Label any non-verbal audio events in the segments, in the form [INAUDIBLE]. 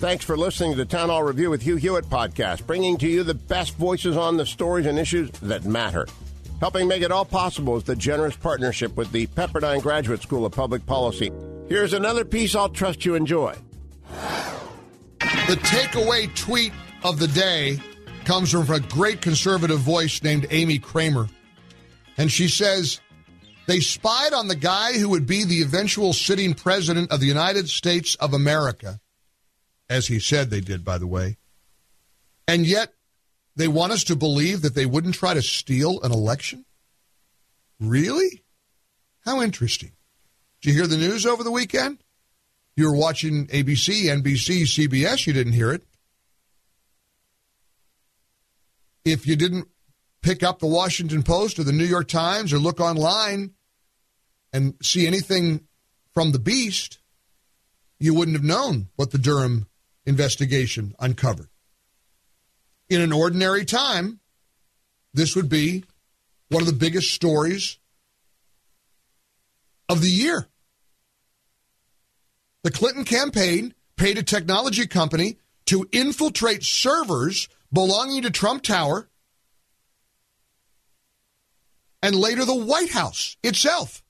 Thanks for listening to the Town Hall Review with Hugh Hewitt podcast, bringing to you the best voices on the stories and issues that matter. Helping make it all possible is the generous partnership with the Pepperdine Graduate School of Public Policy. Here's another piece I'll trust you enjoy. The takeaway tweet of the day comes from a great conservative voice named Amy Kremer. And she says, They spied on the guy who would be the eventual sitting president of the United States of America as he said they did, by the way. And yet, they want us to believe that they wouldn't try to steal an election? Really? How interesting. Did you hear the news over the weekend? You were watching ABC, NBC, CBS, you didn't hear it. If you didn't pick up the Washington Post or the New York Times or look online and see anything from the beast, you wouldn't have known what the Durham investigation uncovered. In an ordinary time, this would be one of the biggest stories of the year. The Clinton campaign paid a technology company to infiltrate servers belonging to Trump Tower and later the White House itself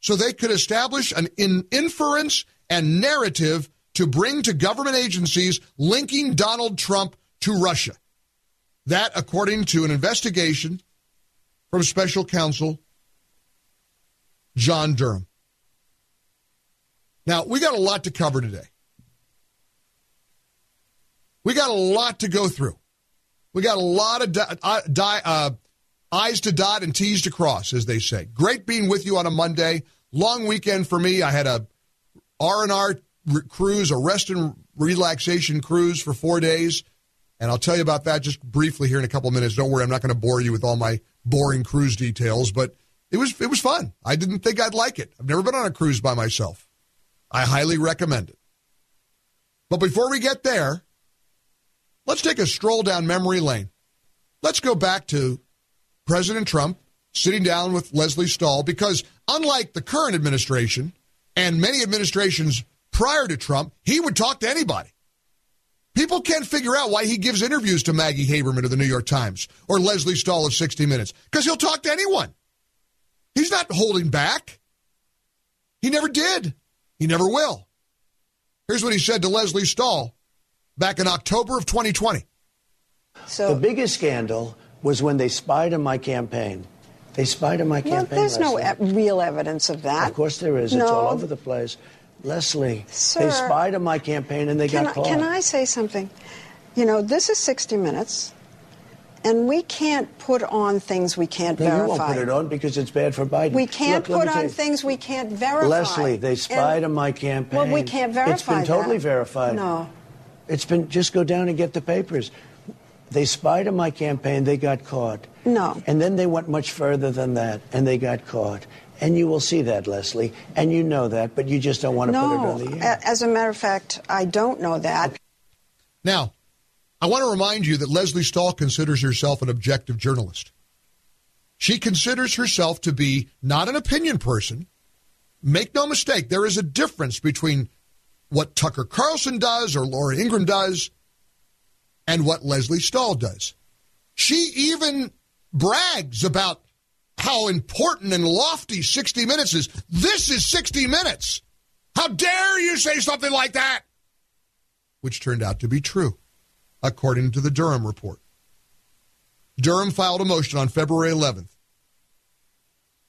so they could establish an in inference and narrative to bring to government agencies linking Donald Trump to Russia. That, according to an investigation from special counsel John Durham. Now, we got a lot to cover today. We got a lot to go through. We got a lot of di- uh, uh, I's to dot and T's to cross, as they say. Great being with you on a Monday. Long weekend for me. I had a R&R cruise, a rest and relaxation cruise for four days. And I'll tell you about that just briefly here in a couple minutes. Don't worry, I'm not going to bore you with all my boring cruise details, but it was it was fun. I didn't think I'd like it. I've never been on a cruise by myself. I highly recommend it. But before we get there, let's take a stroll down memory lane. Let's go back to President Trump sitting down with Lesley Stahl because unlike the current administration and many administrations prior to Trump, he would talk to anybody. People can't figure out why he gives interviews to Maggie Haberman of the New York Times or Lesley Stahl of 60 Minutes because he'll talk to anyone. He's not holding back. He never did. He never will. Here's what he said to Lesley Stahl back in October of 2020. So the biggest scandal was when they spied on my campaign. They spied on my well, campaign. There's no e- real evidence of that. Of course there is. No. It's all over the place. Lesley, Sir, they spied on my campaign and they got I, caught. Can I say something? You know, this is 60 Minutes, and we can't put on things we can't no, verify. you won't put it on because it's bad for Biden. We can't Look, put on things we can't verify. Lesley, they spied And- on my campaign. Well, we can't verify It's been totally that. verified. No. It's been just go down and get the papers. They spied on my campaign. They got caught. No. And then they went much further than that, and they got caught. And you will see that, Lesley, and you know that, but you just don't want to put it on the air. A- As a matter of fact, I don't know that. Now, I want to remind you that Lesley Stahl considers herself an objective journalist. She considers herself to be not an opinion person. Make no mistake, there is a difference between what Tucker Carlson does or Laura Ingraham does and what Lesley Stahl does. She even brags about how important and lofty 60 Minutes is. This is 60 Minutes. How dare you say something like that? Which turned out to be true, according to the Durham report. Durham filed a motion on February 11th,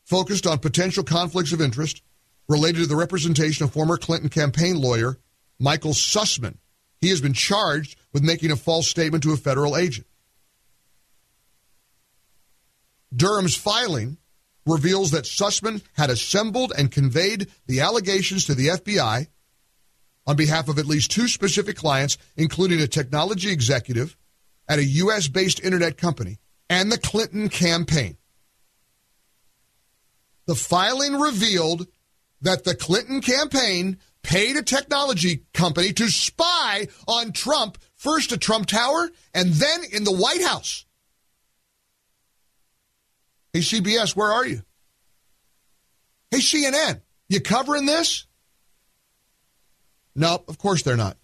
focused on potential conflicts of interest related to the representation of former Clinton campaign lawyer Michael Sussmann. He has been charged with making a false statement to a federal agent. Durham's filing reveals that Sussmann had assembled and conveyed the allegations to the FBI on behalf of at least two specific clients, including a technology executive at a U.S. based internet company and the Clinton campaign. The filing revealed that the Clinton campaign paid a technology company to spy on Trump, first at Trump Tower and then in the White House. Hey, CBS, where are you? Hey, CNN, you covering this? No, of course they're not.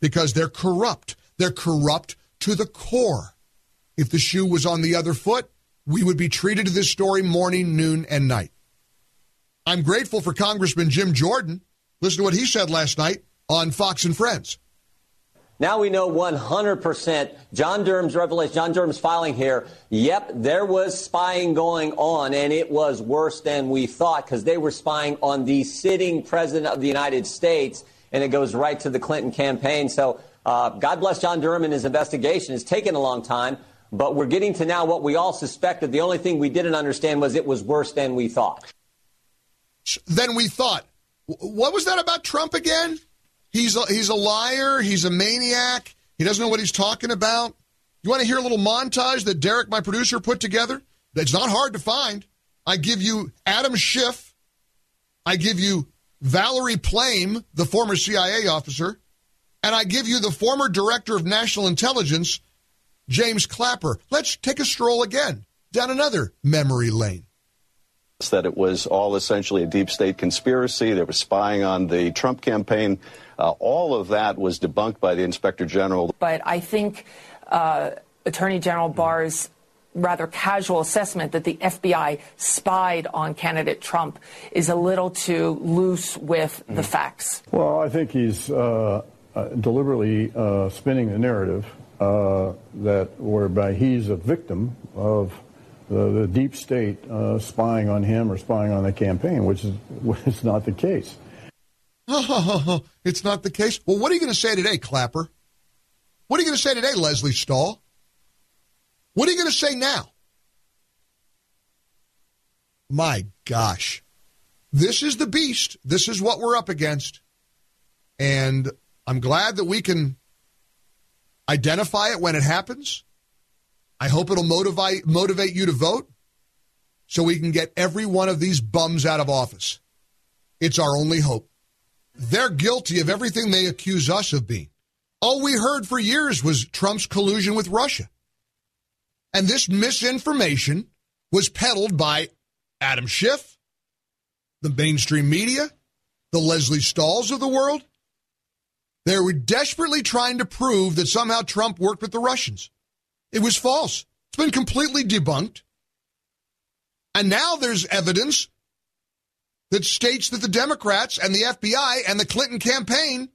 Because they're corrupt. They're corrupt to the core. If the shoe was on the other foot, we would be treated to this story morning, noon, and night. I'm grateful for Congressman Jim Jordan. Listen to what he said last night on Fox and Friends. Now we know 100% John Durham's revelation, John Durham's filing here. Yep, there was spying going on, and it was worse than we thought because they were spying on the sitting president of the United States, and it goes right to the Clinton campaign. So uh, God bless John Durham and his investigation. It's taken a long time, but we're getting to now what we all suspected. The only thing we didn't understand was it was worse than we thought. Than we thought. What was that about Trump again? He's a, he's a liar. He's a maniac. He doesn't know what he's talking about. You want to hear a little montage that Derek, my producer, put together? That's not hard to find. I give you Adam Schiff. I give you Valerie Plame, the former CIA officer. And I give you the former director of national intelligence, James Clapper. Let's take a stroll again down another memory lane that it was all essentially a deep state conspiracy. They were spying on the Trump campaign. Uh, all of that was debunked by the inspector general. But I think uh, Attorney General Barr's rather casual assessment that the FBI spied on candidate Trump is a little too loose with mm-hmm. the facts. Well, I think he's uh, uh deliberately uh, spinning the narrative uh, that whereby he's a victim of the, the deep state uh, spying on him or spying on the campaign, which is, [LAUGHS] which is not the case. [LAUGHS] it's not the case. Well, what are you going to say today, Clapper? What are you going to say today, Lesley Stahl? What are you going to say now? My gosh. This is the beast. This is what we're up against. And I'm glad that we can identify it when it happens. I hope it'll motivate motivate you to vote so we can get every one of these bums out of office. It's our only hope. They're guilty of everything they accuse us of being. All we heard for years was Trump's collusion with Russia. And this misinformation was peddled by Adam Schiff, the mainstream media, the Lesley Stahls of the world. They were desperately trying to prove that somehow Trump worked with the Russians. It was false. It's been completely debunked. And now there's evidence that states that the Democrats and the FBI and the Clinton campaign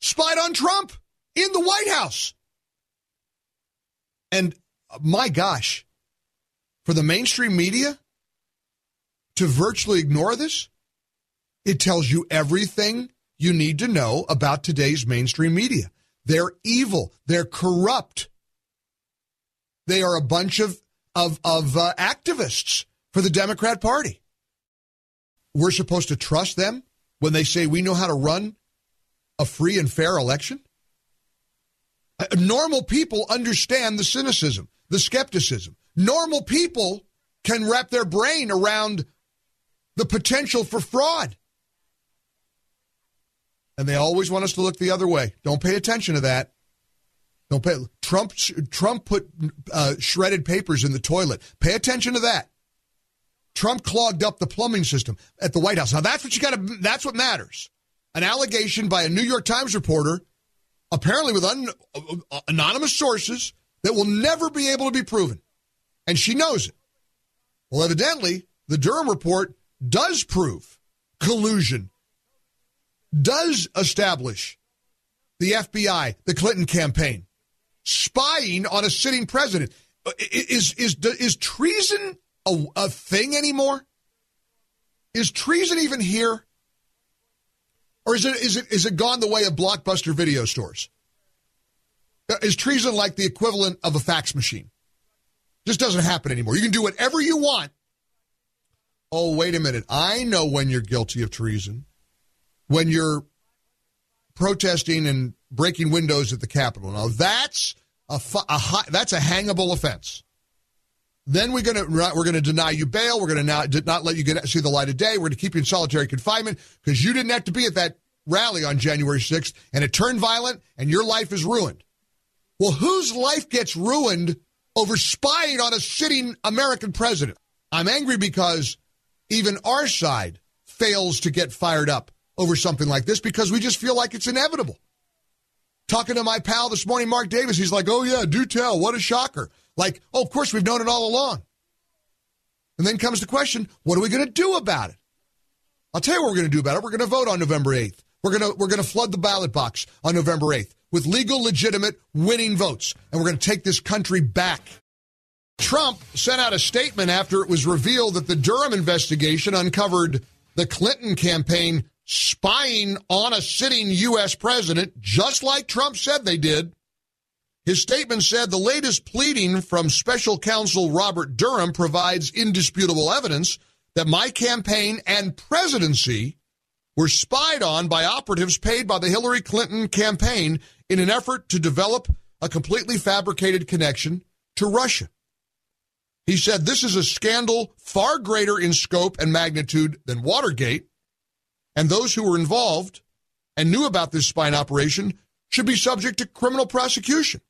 spied on Trump in the White House. And uh, my gosh, for the mainstream media to virtually ignore this, it tells you everything you need to know about today's mainstream media. They're evil, they're corrupt. They are a bunch of of of uh, activists for the Democrat Party we're supposed to trust them when they say we know how to run a free and fair election? Uh, normal people understand the cynicism, the skepticism. Normal people can wrap their brain around the potential for fraud. And they always want us to look the other way. Don't pay attention to that. Don't pay. Trump Trump put uh, shredded papers in the toilet. Pay attention to that. Trump clogged up the plumbing system at the White House. Now that's what you got to. That's what matters. An allegation by a New York Times reporter, apparently with un, uh, anonymous sources, that will never be able to be proven, and she knows it. Well, evidently, the Durham report does prove collusion, does establish the FBI, the Clinton campaign, spying on a sitting president. Uh, is is is treason a, a thing anymore? Is treason even here? Or is it is it is it gone the way of blockbuster video stores? Uh, is treason like the equivalent of a fax machine? Just doesn't happen anymore. You can do whatever you want. Oh, wait a minute. I know when you're guilty of treason. When you're protesting and breaking windows at the Capitol. Now that's a, a high, that's a hangable offense. Then we're gonna we're gonna deny you bail. We're gonna not not let you get see the light of day. We're gonna keep you in solitary confinement because you didn't have to be at that rally on January 6th, and it turned violent, and your life is ruined. Well, whose life gets ruined over spying on a sitting American president? I'm angry because even our side fails to get fired up over something like this because we just feel like it's inevitable. Talking to my pal this morning, Mark Davis, he's like, oh, yeah, do tell. What a shocker. Like, oh, of course, we've known it all along. And then comes the question what are we going to do about it? I'll tell you what we're going to do about it. We're going to vote on November 8th. We're going to, we're going to flood the ballot box on November 8th with legal, legitimate, winning votes. And we're going to take this country back. Trump sent out a statement after it was revealed that the Durham investigation uncovered the Clinton campaign spying on a sitting U.S. president, just like Trump said they did. His statement said the latest pleading from special counsel Robert Durham provides indisputable evidence that my campaign and presidency were spied on by operatives paid by the Hillary Clinton campaign in an effort to develop a completely fabricated connection to Russia. He said this is a scandal far greater in scope and magnitude than Watergate, and those who were involved and knew about this spying operation should be subject to criminal prosecution.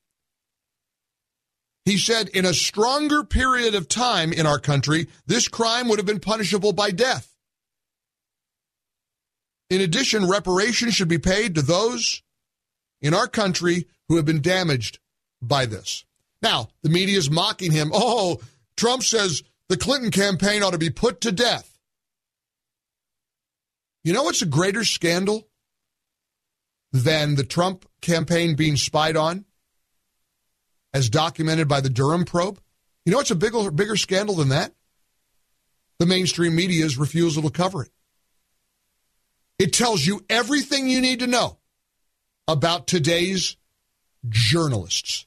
He said, in a stronger period of time in our country, this crime would have been punishable by death. In addition, reparations should be paid to those in our country who have been damaged by this. Now, the media is mocking him. Oh, Trump says the Clinton campaign ought to be put to death. You know what's a greater scandal than the Trump campaign being spied on, as documented by the Durham probe? You know what's a bigger, bigger scandal than that? The mainstream media's refusal to cover it. It tells you everything you need to know about today's journalists.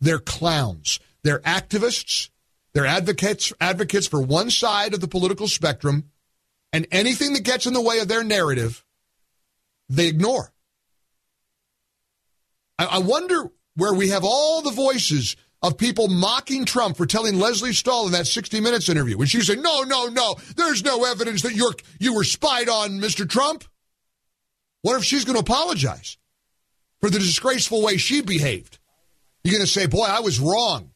They're clowns. They're activists. They're advocates advocates for one side of the political spectrum, and anything that gets in the way of their narrative, they ignore. I, I wonder where we have all the voices of people mocking Trump for telling Lesley Stahl in that 60 Minutes interview when she said, "No, no, no, there's no evidence that you're you were spied on, Mr. Trump." What if she's going to apologize for the disgraceful way she behaved? You're going to say, "Boy, I was wrong."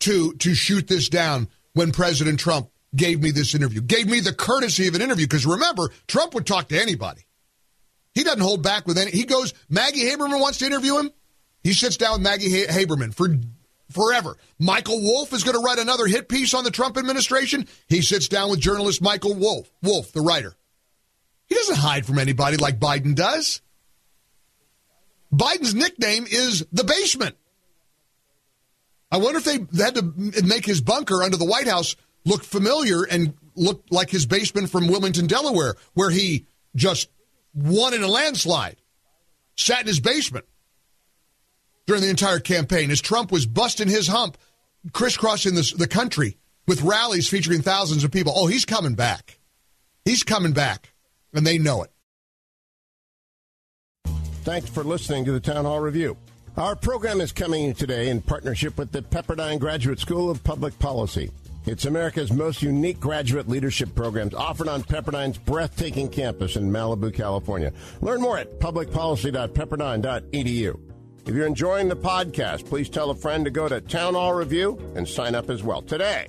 to to shoot this down when President Trump gave me this interview, gave me the courtesy of an interview. Because remember, Trump would talk to anybody. He doesn't hold back with any. He goes. Maggie Haberman wants to interview him. He sits down with Maggie Haberman for forever. Michael Wolff is going to write another hit piece on the Trump administration. He sits down with journalist Michael Wolff, Wolff, the writer. He doesn't hide from anybody like Biden does. Biden's nickname is the basement. I wonder if they had to make his bunker under the White House look familiar and look like his basement from Wilmington, Delaware, where he just won in a landslide, sat in his basement during the entire campaign as Trump was busting his hump, crisscrossing the, the country with rallies featuring thousands of people. Oh, he's coming back. He's coming back, and they know it. Thanks for listening to the Town Hall Review. Our program is coming today in partnership with the Pepperdine Graduate School of Public Policy. It's America's most unique graduate leadership programs offered on Pepperdine's breathtaking campus in Malibu, California. Learn more at publicpolicy.pepperdine.edu. If you're enjoying the podcast, please tell a friend to go to Town Hall Review and sign up as well today.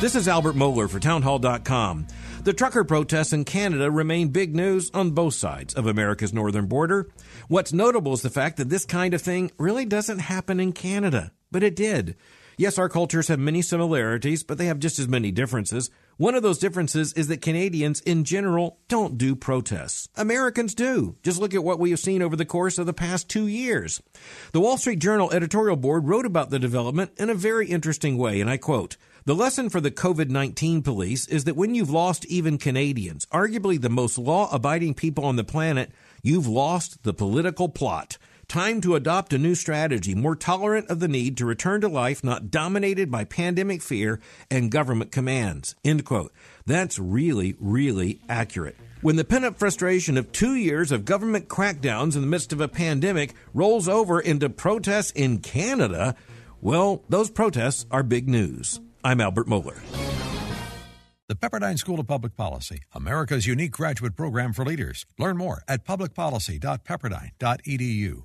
This is Albert Mohler for townhall.com. The trucker protests in Canada remain big news on both sides of America's northern border. What's notable is the fact that this kind of thing really doesn't happen in Canada, but it did. Yes, our cultures have many similarities, but they have just as many differences. One of those differences is that Canadians in general don't do protests. Americans do. Just look at what we have seen over the course of the past two years. The Wall Street Journal editorial board wrote about the development in a very interesting way, and I quote, the lesson for the COVID 19 police is that when you've lost even Canadians, arguably the most law abiding people on the planet, you've lost the political plot. Time to adopt a new strategy, more tolerant of the need to return to life not dominated by pandemic fear and government commands. End quote. That's really, really accurate. When the pent up frustration of two years of government crackdowns in the midst of a pandemic rolls over into protests in Canada, well, those protests are big news. I'm Albert Mohler. The Pepperdine School of Public Policy, America's unique graduate program for leaders. Learn more at publicpolicy.pepperdine.edu.